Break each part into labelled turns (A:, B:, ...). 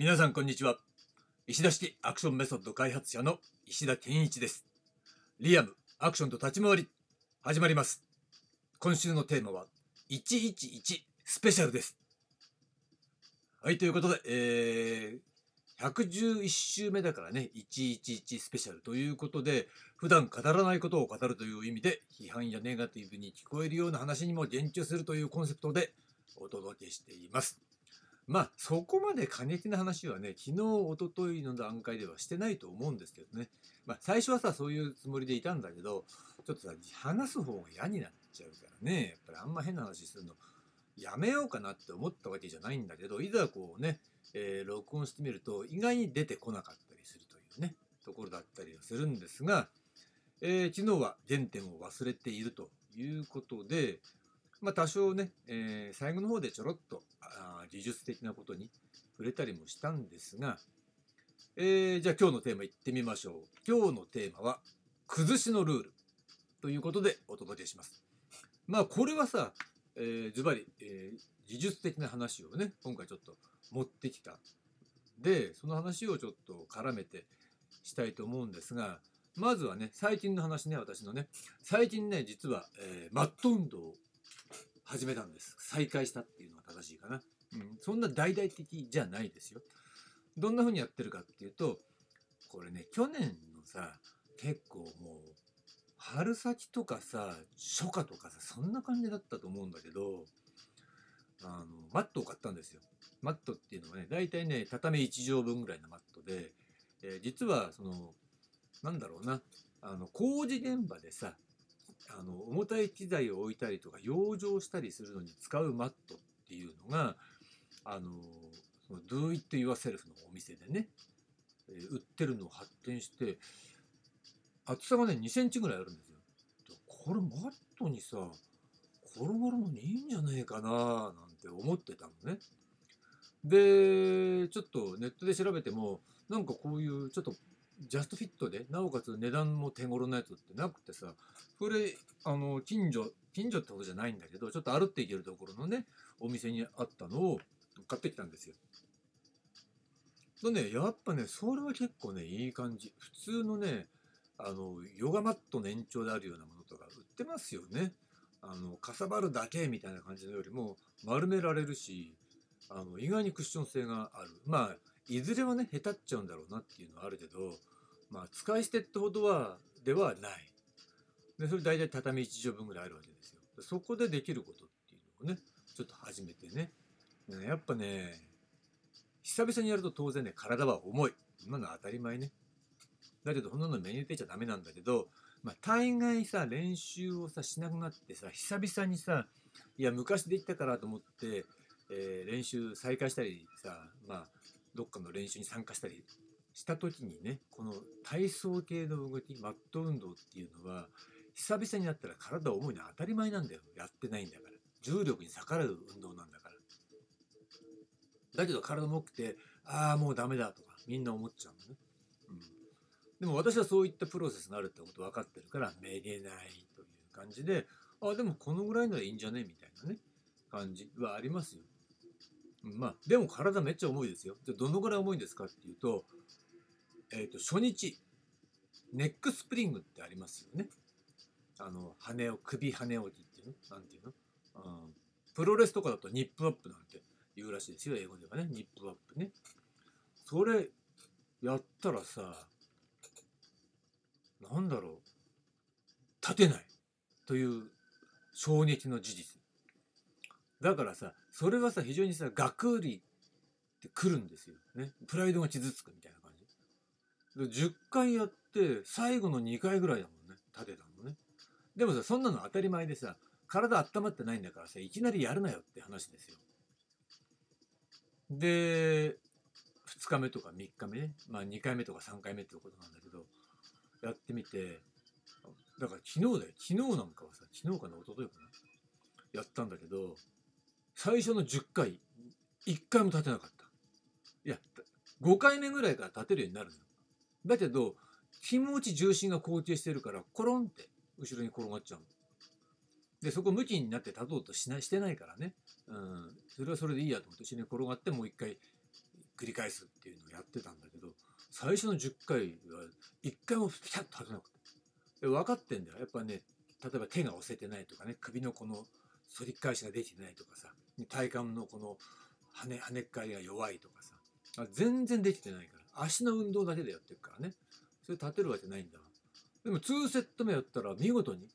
A: 皆さんこんにちは。石田式アクションメソッド開発者の石田健一です。リアムアクションと立ち回り始まります。今週のテーマは111スペシャルです。はいということで、えー、111週目だからね111スペシャルということで普段語らないことを語るという意味で批判やネガティブに聞こえるような話にも言及するというコンセプトでお届けしています。まあそこまで過激な話はね昨日おとといの段階ではしてないと思うんですけどね。まあ最初はさそういうつもりでいたんだけどちょっとさ話す方が嫌になっちゃうからね。やっぱりあんま変な話するのやめようかなって思ったわけじゃないんだけどいざこうね、えー、録音してみると意外に出てこなかったりするというねところだったりはするんですが、えー、昨日は原点を忘れているということでまあ、多少ね、えー、最後の方でちょろっとあ技術的なことに触れたりもしたんですが、えー、じゃあ今日のテーマいってみましょう。今日のテーマは、崩しのルールということでお届けします。まあこれはさ、えー、ズバリ、えー、技術的な話をね、今回ちょっと持ってきた。で、その話をちょっと絡めてしたいと思うんですが、まずはね、最近の話ね、私のね、最近ね、実は、えー、マット運動始めたんです。再開したっていうのが正しいかな。うん、そんな大々的じゃないですよ。どんな風にやってるかっていうと、これね、去年のさ、結構もう、春先とかさ、初夏とかさ、そんな感じだったと思うんだけど、あの、マットを買ったんですよ。マットっていうのはね、大体ね、畳1畳分ぐらいのマットで、えー、実は、その、なんだろうな、あの、工事現場でさ、あの重たい機材を置いたりとか養生したりするのに使うマットっていうのがあのその Do It Yourself のお店でね、え、売ってるのを発見して厚さがね2センチぐらいあるんですよ。これマットにさ転がるのにいいんじゃねえかななんて思ってたのね。でちょっとネットで調べてもなんかこういうちょっとジャストフィットでなおかつ値段も手頃なやつってなくてさこれあの近所近所ってことじゃないんだけどちょっと歩っていけるところのねお店にあったのを買ってきたんですよ。とねやっぱねそれは結構ねいい感じ普通のねあのヨガマットの延長であるようなものとか売ってますよね。あのかさばるだけみたいな感じのよりも丸められるしあの意外にクッション性があるまあいずれはねへたっちゃうんだろうなっていうのはあるけどまあ使い捨てってほどはではない。でそれ大体畳1畳分ぐらいあるわけですよ。そこでできることっていうのをねちょっと始めてね。ねやっぱね久々にやると当然ね体は重い。今のは当たり前ね。だけどそんなの目に入れてちゃダメなんだけどまあ大概さ練習をさしなくなってさ久々にさいや昔できたからと思って、えー、練習再開したりさまあどっかの練習に参加したりした時にねこの体操系の動きマット運動っていうのは久々になったら体重いのは当たり前なんだよ。やってないんだから。重力に逆らう運動なんだから。だけど体重くてああもうダメだとかみんな思っちゃうのね、うん、でも私はそういったプロセスがあるってこと分かってるからめげないという感じであでもこのぐらいならいいんじゃね？みたいなね感じはありますよ。まあ、でも体めっちゃ重いですよ。じゃどのぐらい重いんですかっていうと、えっ、ー、と、初日、ネックスプリングってありますよね。あの、跳ね、首跳ね起きっていうの？なんていうの、うん、プロレスとかだとニップアップなんて言うらしいですよ、英語ではね。ニップアップね。それ、やったらさ、なんだろう、立てないという衝撃の事実。だからさ、それはさ、非常にさ、ガクリってくるんですよ。ね。プライドが傷つくみたいな感じ。で10回やって、最後の2回ぐらいだもんね。立てたのね。でもさ、そんなの当たり前でさ、体温まってないんだからさ、いきなりやるなよって話ですよ。で、2日目とか3日目ね、まあ2回目とか3回目ってことなんだけど、やってみて、だから昨日だよ、昨日なんかはさ、昨日かな、一昨日かな、やったんだけど、最初の10回、1回も立てなかった。いや、5回目ぐらいから立てるようになるの。だけど、気持ち重心が肯定してるから、コロンって後ろに転がっちゃう。で、そこ向きになって立とうとしないしてないからね。うん。それはそれでいいやと思って後ろに転がってもう一回繰り返すっていうのをやってたんだけど最初の10回は1回もピタッと外れなくてで分かってんだよやっぱね例えば手が押せてないとかね首のこの反り返しができてないとかさ。体幹のこの跳ね跳ねっ返りが弱いとかさ。全然できてないから。足の運動だけでやってるからね。それ立てるわけないんだわ。でも2セット目やったら見事に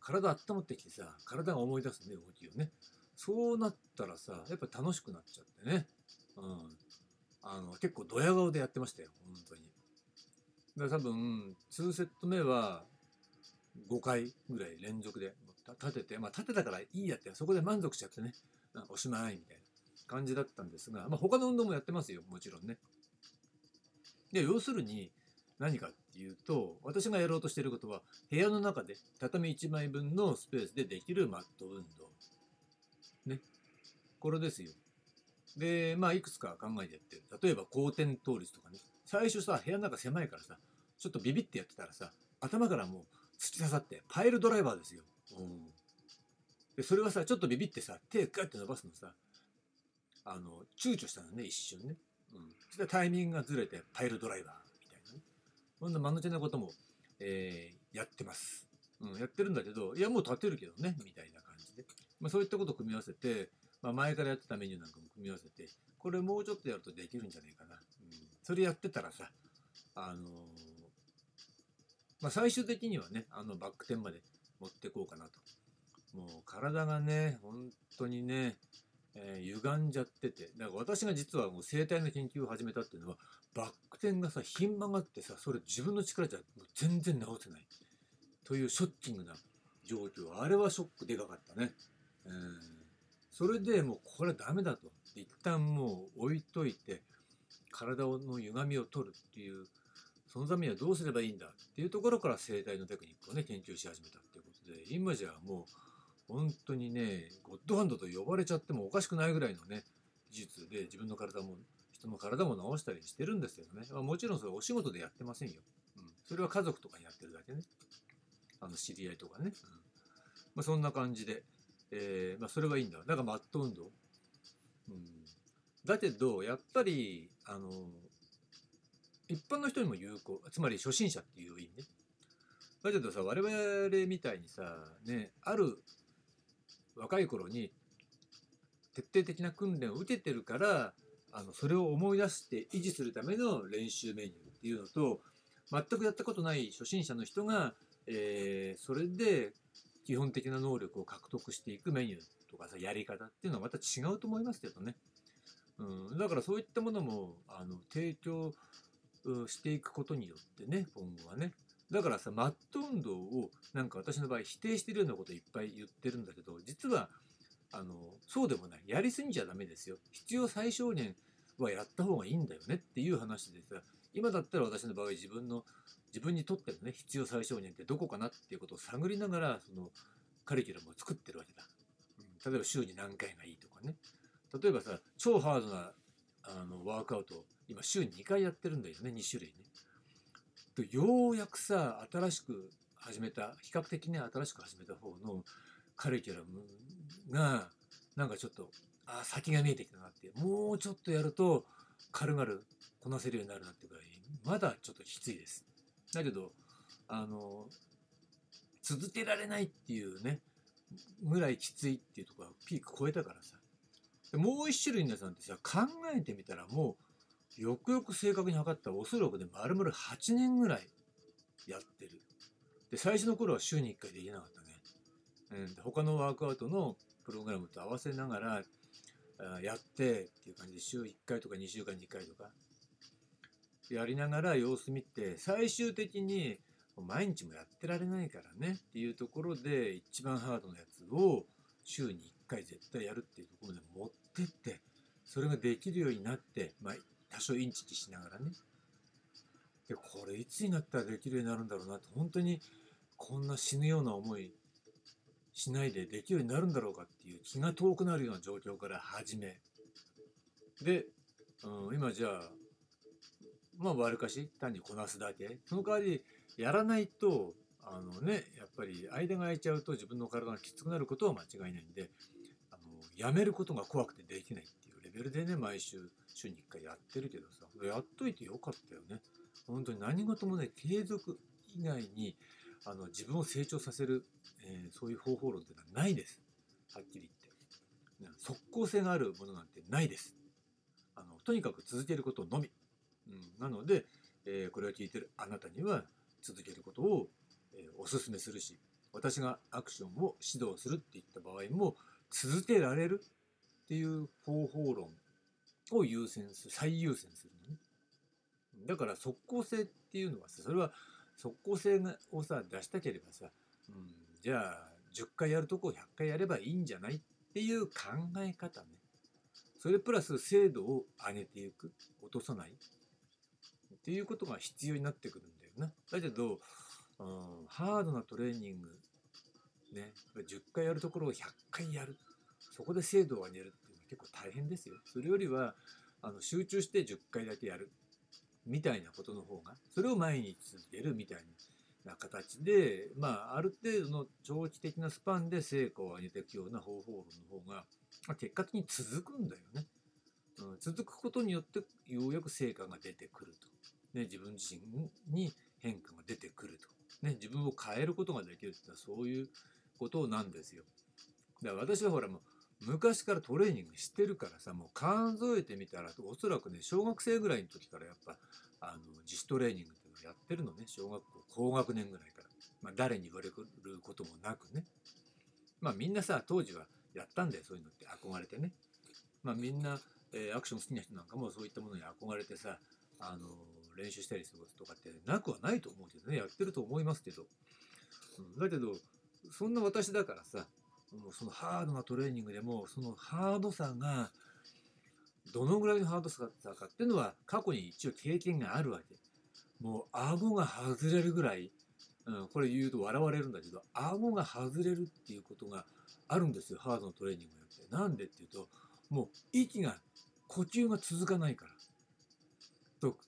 A: 体温まってきてさ体が思い出すね動きをね。そうなったらさやっぱ楽しくなっちゃってね。うん。あの結構ドヤ顔でやってましたよ本当に。だから多分2セット目は5回ぐらい連続で立ててまあ立てたからいいやってそこで満足しちゃってねおしまいみたいな感じだったんですが、まあ、他の運動もやってますよもちろんね。で要するに何かっていうと私がやろうとしていることは部屋の中で畳1枚分のスペースでできるマット運動。ね。これですよ。でまあいくつか考えてやってる例えば後転倒立とかね。最初さ部屋の中狭いからさちょっとビビってやってたらさ頭からもう突き刺さってパイルドライバーですよ、うん、でそれはさちょっとビビってさ手ガッて伸ばすのさあの躊躇したのね一瞬ね、うん、そしたらタイミングがずれてパイルドライバーみたいなね。そんな間抜けなことも、えー、やってます、うん、やってるんだけどいやもう立てるけどねみたいな感じで、まあ、そういったことを組み合わせて、まあ、前からやってたメニューなんかも組み合わせてこれもうちょっとやるとできるんじゃないかな、うん、それやってたらさあのー、まあ、最終的にはねあのバック転まで持ってこうかなと。もう体がね本当にねえー、歪んじゃってて。だから私が実はもう生体の研究を始めたっていうのはバック転がさひん曲がってさそれ自分の力じゃもう全然治せないというショッキングな状況。あれはショックでかかったね、えー、それでもうこれはダメだと。一旦もう置いといて体の歪みを取るっていうそのためにはどうすればいいんだっていうところから生体のテクニックをね研究し始めたっていうことで今じゃもう本当にね、ゴッドハンドと呼ばれちゃってもおかしくないぐらいのね、技術で自分の体も、人の体も治したりしてるんですけどね。まあ、もちろんそれお仕事でやってませんよ。うん。それは家族とかにやってるだけね。あの、知り合いとかね。うん。まあ、そんな感じで。えー、まあ、それはいいんだ。だからマット運動。うん。だけど、やっぱり、あの、一般の人にも有効。つまり初心者っていう意味ね。だけどさ、我々みたいにさ、ね、ある若い頃に徹底的な訓練を受けてるからあのそれを思い出して維持するための練習メニューっていうのと全くやったことない初心者の人が、えー、それで基本的な能力を獲得していくメニューとかさやり方っていうのはまた違うと思いますけどね、うん、だからそういったものもあの提供していくことによってね今後はねだからさ、マット運動をなんか私の場合否定してるようなこといっぱい言ってるんだけど、実は、あの、そうでもない。やりすぎちゃダメですよ。必要最小限はやった方がいいんだよねっていう話でさ、今だったら私の場合自分の、自分にとってのね、必要最小限ってどこかなっていうことを探りながら、その、カリキュラムを作ってるわけだ。うん、例えば週に何回がいいとかね。例えばさ、超ハードなあのワークアウト今週2回やってるんだよね、2種類ね。とようやくさ新しく始めた比較的ね新しく始めた方のカリキュラムがなんかちょっとあ先が見えてきたなってもうちょっとやると軽々こなせるようになるなってぐらいまだちょっときついです。だけどあの続けられないっていうねぐらいきついっていうところはピーク超えたからさ。もう一種類のやつなんてさ考えてみたらもうよくよく正確に測ったらおそらくね、丸々8年ぐらいやってる。で、最初の頃は週に1回できなかったね。うん、他のワークアウトのプログラムと合わせながらやってっていう感じで週1回とか2週間に1回とかやりながら様子見て最終的に毎日もやってられないからねっていうところで一番ハードなやつを週に1回絶対やるっていうところで持ってってそれができるようになって、まあ、多少インチキしながらね。でこれいつになったらできるようになるんだろうなって本当にこんな死ぬような思いしないでできるようになるんだろうかっていう気が遠くなるような状況から始め。で、うん、今じゃあまあわりかし単にこなすだけ。その代わりやらないとあのねやっぱり間が空いちゃうと自分の体がきつくなることは間違いないんであのやめることが怖くてできないってベルでね毎週週に1回やってるけどさやっといてよかったよね。本当に何事もね継続以外にあの自分を成長させる、えー、そういう方法論っていうのはないです。はっきり言って。即効性があるものなんてないです。あのとにかく続けることのみ、うん、なので、えー、これを聞いてるあなたには続けることを、えー、お勧めするし私がアクションを指導するっていった場合も続けられるっていう方法論を優先する最優先するのね。だから即効性っていうのはさそれは即効性をさ出したければさ、うん、じゃあ10回やるとこを100回やればいいんじゃないっていう考え方ね。それプラス精度を上げていく落とさないっていうことが必要になってくるんだよな。だけど、うん、ハードなトレーニングね10回やるところを100回やる。そこで精度を上げるっていうのは結構大変ですよ。それよりはあの集中して10回だけやる。みたいなことの方がそれを毎日続けるみたいな形でまあある程度の長期的なスパンで成果を上げていくような方法論の方が、まあ、結果的に続くんだよね、うん、続くことによってようやく成果が出てくると、ね、自分自身に変化が出てくると、ね、自分を変えることができるっていうのはそういうことなんですよ。だから私はほらもう昔からトレーニングしてるからさもう数えてみたらおそらくね小学生ぐらいの時からやっぱあの自主トレーニングっていうのをやってるのね小学校高学年ぐらいから、まあ、誰に言われることもなくね。まあみんなさ当時はやったんだよそういうのって。憧れてね。まあみんな、えー、アクション好きな人なんかもそういったものに憧れてさあの練習したりすることとかってなくはないと思うけどねやってると思いますけど、うん、だけどそんな私だからさそのハードなトレーニングでもそのハードさがどのぐらいのハードさかっていうのは過去に一応経験があるわけ。もう顎が外れるぐらい、うん、これ言うと笑われるんだけど顎が外れるっていうことがあるんですよハードのトレーニングをやって。なんでっていうともう息が呼吸が続かないから。と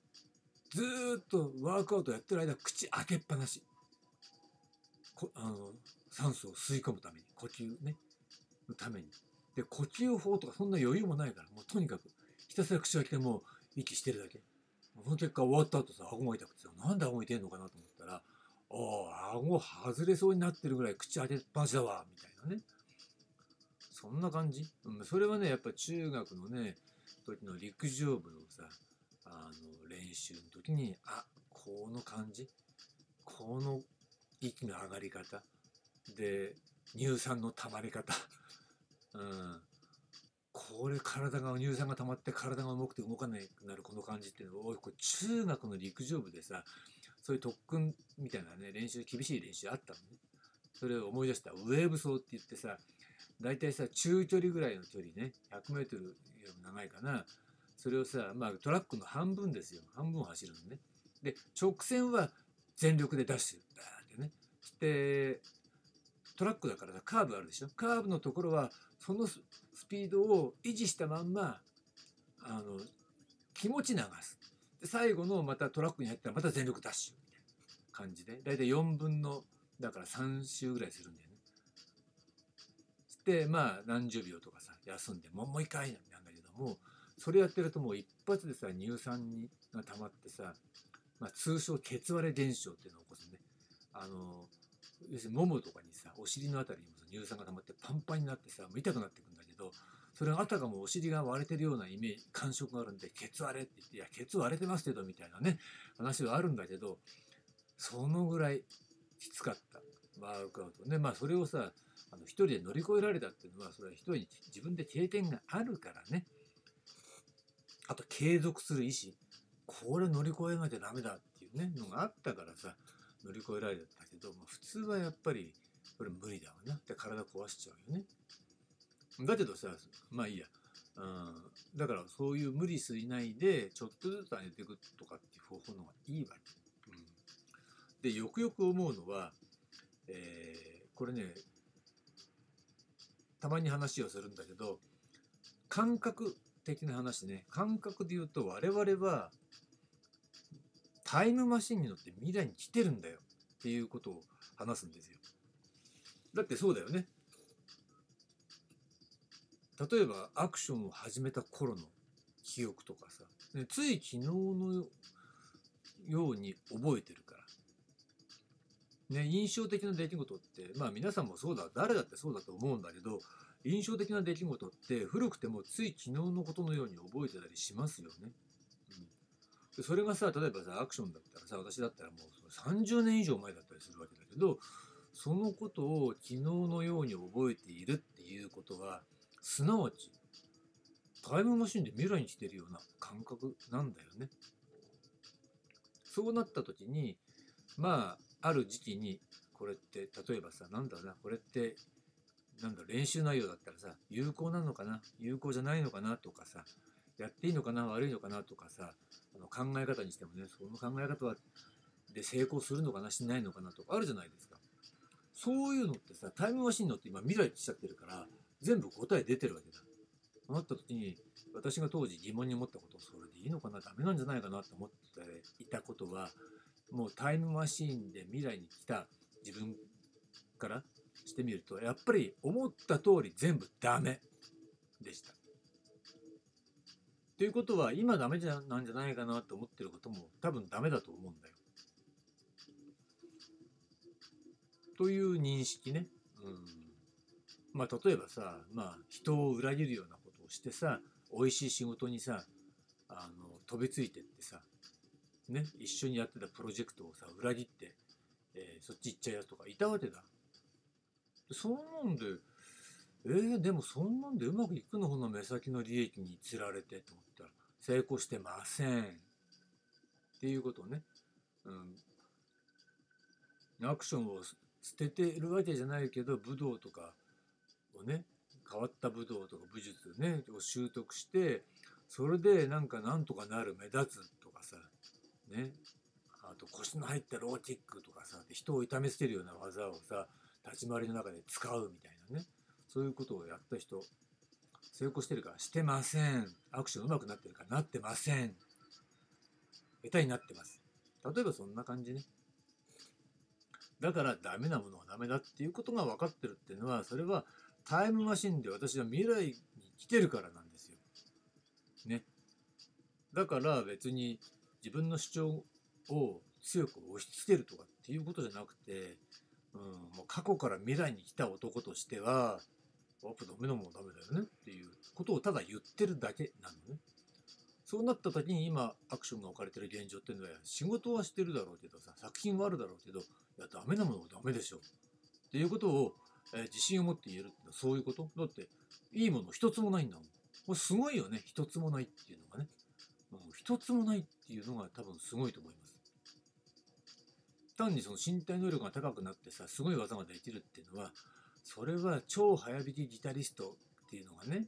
A: ずっとワークアウトやってる間口開けっぱなし。あの酸素を吸い込むために呼吸ね。のために。で呼吸法とかそんな余裕もないからもうとにかくひたすら口を開けてもう息してるだけ。その結果終わった後さ顎が痛くてさなんで顎痛いのかなと思ったらああ顎外れそうになってるぐらい口開けっぱなしだわみたいなね。そんな感じ、うん、それはねやっぱ中学のね時の陸上部のさあの練習の時にあこの感じ。この息の上がり方。で乳酸の溜まり方。うん。これ体が乳酸が溜まって体が重くて動かなくなるこの感じっていうのをこれ中学の陸上部でさそういう特訓みたいなね練習厳しい練習あったのね。それを思い出したウェーブ走って言ってさ大体さ中距離ぐらいの距離ね 100m より長いかな。それをさまあトラックの半分ですよ。半分走るのね。で直線は全力でダッシュ。バーってね。してトラックだからカーブあるでしょ？カーブのところはそのスピードを維持したまんまあの気持ち流す。で最後のまたトラックに入ったらまた全力ダッシュみたいな感じで。大体4分のだから3周ぐらいするんだよね。でまあ何十秒とかさ休んでもうもう一回なんだけどもそれやってるともう一発でさ乳酸が溜まってさ、まあ、通称ケツ割れ現象っていうのを起こすね。あの要するにももとかにさお尻のあたりにも乳酸が溜まってパンパンになってさ痛くなってくんだけどそれがあたかもお尻が割れてるようなイメージ感触があるんでケツ割れって言っていやケツ割れてますけどみたいなね話はあるんだけどそのぐらいきつかった。ワークアウトね。まあそれをさあの一人で乗り越えられたっていうのはそれは一人に自分で経験があるからね。あと継続する意志。これ乗り越えなきゃダメだっていうねのがあったからさ。乗り越えられたけど、まあ、普通はやっぱりこれ無理だわな。って体壊しちゃうよね。だけどさまあいいや、うん、だからそういう無理しないでちょっとずつ上げていくとかっていう方法の方がいいわけ。うん、でよくよく思うのは、えー、これねたまに話をするんだけど感覚的な話ね。感覚で言うと我々はタイムマシンに乗って未来に来てるんだよっていうことを話すんですよ。だってそうだよね。例えばアクションを始めた頃の記憶とかさ、つい昨日のように覚えてるからね印象的な出来事ってまあ皆さんもそうだ誰だってそうだと思うんだけど印象的な出来事って古くてもつい昨日のことのように覚えてたりしますよね。うん、それがさ例えばさアクションだったらさ私だったらもう30年以上前だったりするわけだけどそのことを昨日のように覚えているっていうことはすなわちタイムマシンで未来に来てるような感覚なんだよね。そうなった時にまあある時期にこれって例えばさなんだろうなこれってなんだ練習内容だったらさ有効なのかな有効じゃないのかなとかさやっていいのかな悪いのかなとかさあの考え方にしてもねその考え方はで成功するのかなしないのかなとかあるじゃないですかそういうのってさタイムマシンのって今未来ってしちゃってるから全部答え出てるわけだとなった時に私が当時疑問に思ったことそれでいいのかなダメなんじゃないかなと思っていたことはもうタイムマシーンで未来に来た自分からしてみるとやっぱり思った通り全部ダメでした。ということは今ダメじゃなんじゃないかなと思ってることも多分ダメだと思うんだよ。という認識ね。うん、まあ例えばさ、まあ、人を裏切るようなことをしてさ美味しい仕事にさあの飛びついてってさ、ね、一緒にやってたプロジェクトをさ裏切って、えー、そっち行っちゃうやつとかいたわけだ。そんなんで、えー、でもそんなんでうまくいくのこの目先の利益につられてと思ったら、成功してません。っていうことをね、うん、アクションを捨ててるわけじゃないけど、武道とかをね、変わった武道とか武術ね、を習得して、それでなんかなんとかなる目立つとかさ、ね、あと腰の入ったローティックとかさ、人を痛めつけるような技をさ、立ち回りの中で使うみたいな。そういうことをやった人成功してるかしてませんアクション上手くなってるかなってません下手になってます例えばそんな感じねだからダメなものはダメだっていうことが分かってるっていうのはそれはタイムマシンで私は未来に来てるからなんですよ。ね。だから別に自分の主張を強く押し付けるとかっていうことじゃなくてうん、もう過去から未来に来た男としては、やっぱダメなもんダメだよねっていうことをただ言ってるだけなのね。そうなった時に今アクションが置かれてる現状っていうのは仕事はしてるだろうけどさ、作品はあるだろうけど、いやダメなものはダメでしょ。っていうことを、えー、自信を持って言えるってのはそういうことだって、いいもの一つもないんだもん。これすごいよね。一つもないっていうのがね。もう一つもないっていうのが多分すごいと思います。単にその身体能力が高くなってさすごい技ができるっていうのはそれは超早弾きギタリストっていうのがね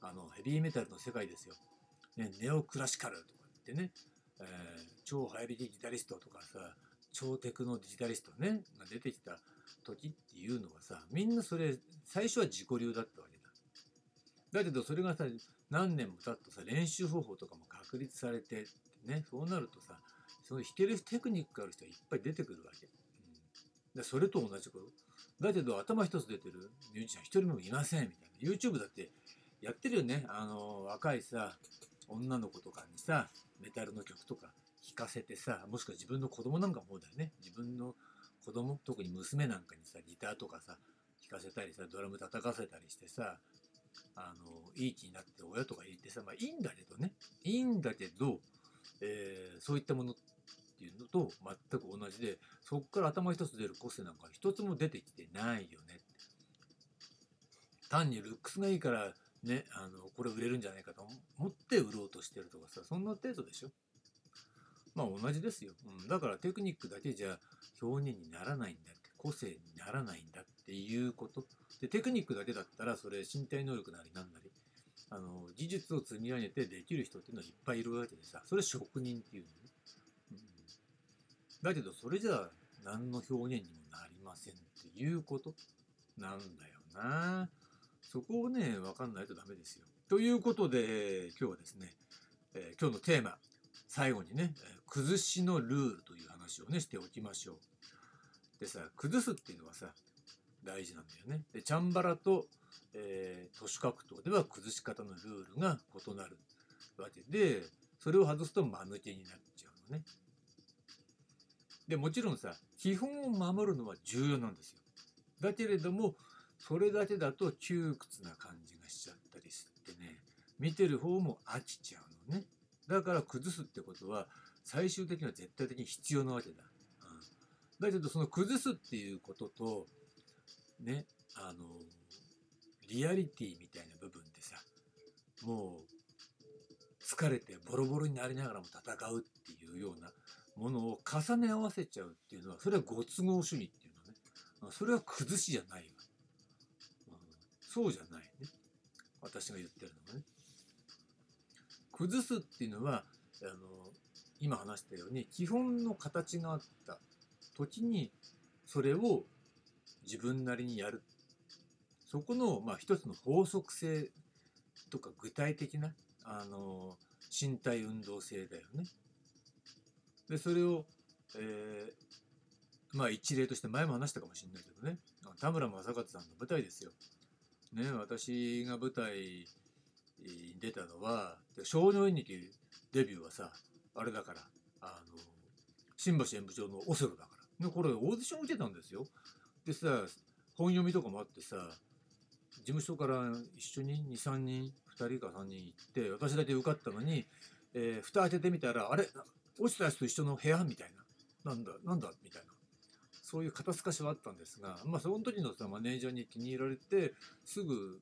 A: あのヘビーメタルの世界ですよ、ね、ネオクラシカルとか言ってね、えー、超早弾きギタリストとかさ超テクノギタリストねが出てきた時っていうのはさみんなそれ最初は自己流だったわけだだけどそれがさ何年も経ってさ練習方法とかも確立されてねそうなるとさその弾けるテクニックがある人はいっぱい出てくるわけ。うん、でそれと同じこと。だけど頭一つ出てるミュージシャン一人もいませんみたいな。YouTube だってやってるよね。あの、若いさ、女の子とかにさ、メタルの曲とか弾かせてさ、もしくは自分の子供なんかもだよね。自分の子供、特に娘なんかにさ、ギターとかさ、弾かせたりさ、ドラム叩かせたりしてさ、あの、いい気になって親とか言ってさ、まあいいんだけどね。いいんだけど、えー、そういったものってていうのと全く同じでそこから頭一つ出る個性なんか一つも出てきてないよね。単にルックスがいいからねあのこれ売れるんじゃないかと思って売ろうとしてるとかさそんな程度でしょ。まあ同じですよ、うん、だからテクニックだけじゃ表現にならないんだって個性にならないんだっていうこと。でテクニックだけだったらそれ身体能力なりなんなりあの技術を積み上げてできる人っていうのはいっぱいいるわけでさそれ職人っていうの。だけどそれじゃあ何の表現にもなりませんっていうことなんだよな。そこをね、わかんないとダメですよ。ということで、今日はですね、えー、今日のテーマ、最後にね、崩しのルールという話をね、しておきましょう。でさ、崩すっていうのはさ、大事なんだよね。で、チャンバラと、えー、都市格闘では崩し方のルールが異なるわけでそれを外すと間抜けになっちゃうのね。でもちろんさ基本を守るのは重要なんですよ。だけれどもそれだけだと窮屈な感じがしちゃったりしてね見てる方も飽きちゃうのね。だから崩すってことは最終的には絶対的に必要なわけだ。うん、だけどその崩すっていうこととねあのリアリティみたいな部分でさもう疲れてボロボロになりながらも戦うっていうようなものを重ね合わせちゃうっていうのはそれはご都合主義っていうのね。それは崩しじゃないわ、うん、そうじゃないね。私が言ってるのはね。崩すっていうのはあの今話したように基本の形があった時にそれを自分なりにやる。そこの、まあ、一つの法則性とか具体的なあの身体運動性だよね。でそれを、えー、まあ一例として前も話したかもしれないけどね田村正和さんの舞台ですよ。ね私が舞台に出たのは少女演劇デビューはさあれだからあの新橋演舞場のオセロだからでこれオーディション受けたんですよ。でさ本読みとかもあってさ事務所から一緒に23人2人か3人行って私だけ受かったのに、えー、蓋開けてみたらあれ落ちたやつと一緒の部屋みたいな。なんだなんだみたいな。そういう肩透かしはあったんですがまあその時のさマネージャーに気に入られてすぐ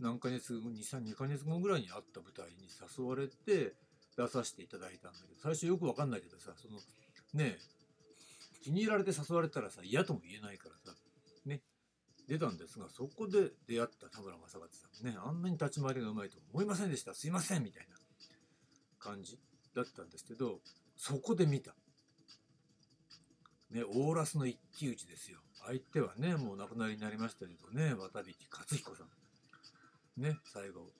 A: 何ヶ月後232ヶ月後ぐらいに会った舞台に誘われて出させていただいたんだけど最初よく分かんないけどさそのね気に入られて誘われたらさ嫌とも言えないからさね出たんですがそこで出会った田村正和さんねあんなに立ち回りがうまいと思いませんでした。すいませんみたいな感じ。だったんですけどそこで見た。ね、オーラスの一騎打ちですよ。相手はね、もう亡くなりになりましたけどね、渡引勝彦さん。ね、最後、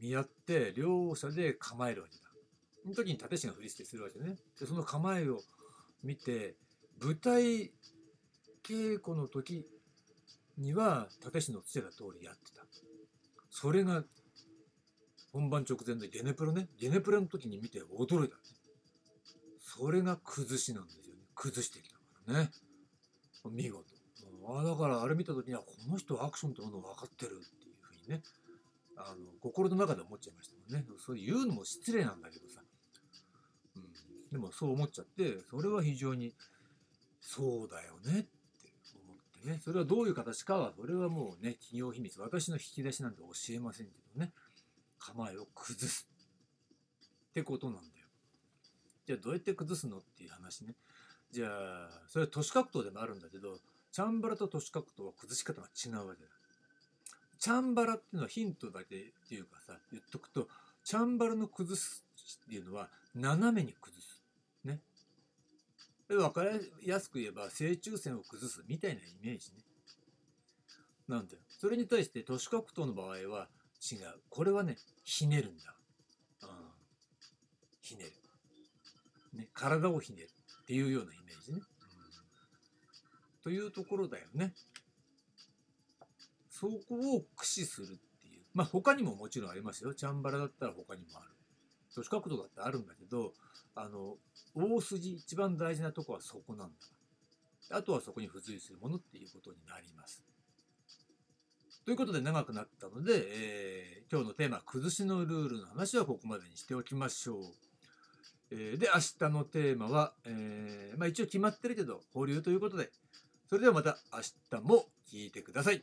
A: 見合って両者で構えるわけだ。その時に立師が振り捨てするわけね。で、その構えを見て、舞台稽古の時には立師のつけた通りやってた。それが本番直前でゲネプロね、ゲネプロの時に見て驚いた、それが崩しなんですよね。崩してきたからね。見事。あだからあれ見た時にはこの人アクションってもの分かってるっていうふうにね。あの心の中で思っちゃいましたもんね。そう言うのも失礼なんだけどさ、うん、でもそう思っちゃってそれは非常にそうだよねって思ってね。それはどういう形かはそれはもうね企業秘密。私の引き出しなんて教えませんけどね。構えを崩すってことなんだよ。じゃあどうやって崩すのっていう話ね。じゃあそれは都市格闘でもあるんだけどチャンバラと都市格闘は崩し方が違うわけだ。チャンバラっていうのはヒントだけっていうかさ言っとくとチャンバラの崩すっていうのは斜めに崩すね。分かりやすく言えば正中線を崩すみたいなイメージね。なんだよ。それに対して都市格闘の場合は違うこれはねひねるんだ、うん、ひねるね、体をひねるっていうようなイメージね。うん、というところだよね。そこを駆使するっていう。まあ他にももちろんありますよ。チャンバラだったら他にもある。都市角度だってあるんだけど、あの、大筋、一番大事なとこはそこなんだ。あとはそこに付随するものっていうことになります。ということで長くなったので、えー、今日のテーマ、崩しのルールの話はここまでにしておきましょう。えー、で、明日のテーマは、えー、まあ一応決まってるけど、保留ということで、それではまた明日も聞いてください。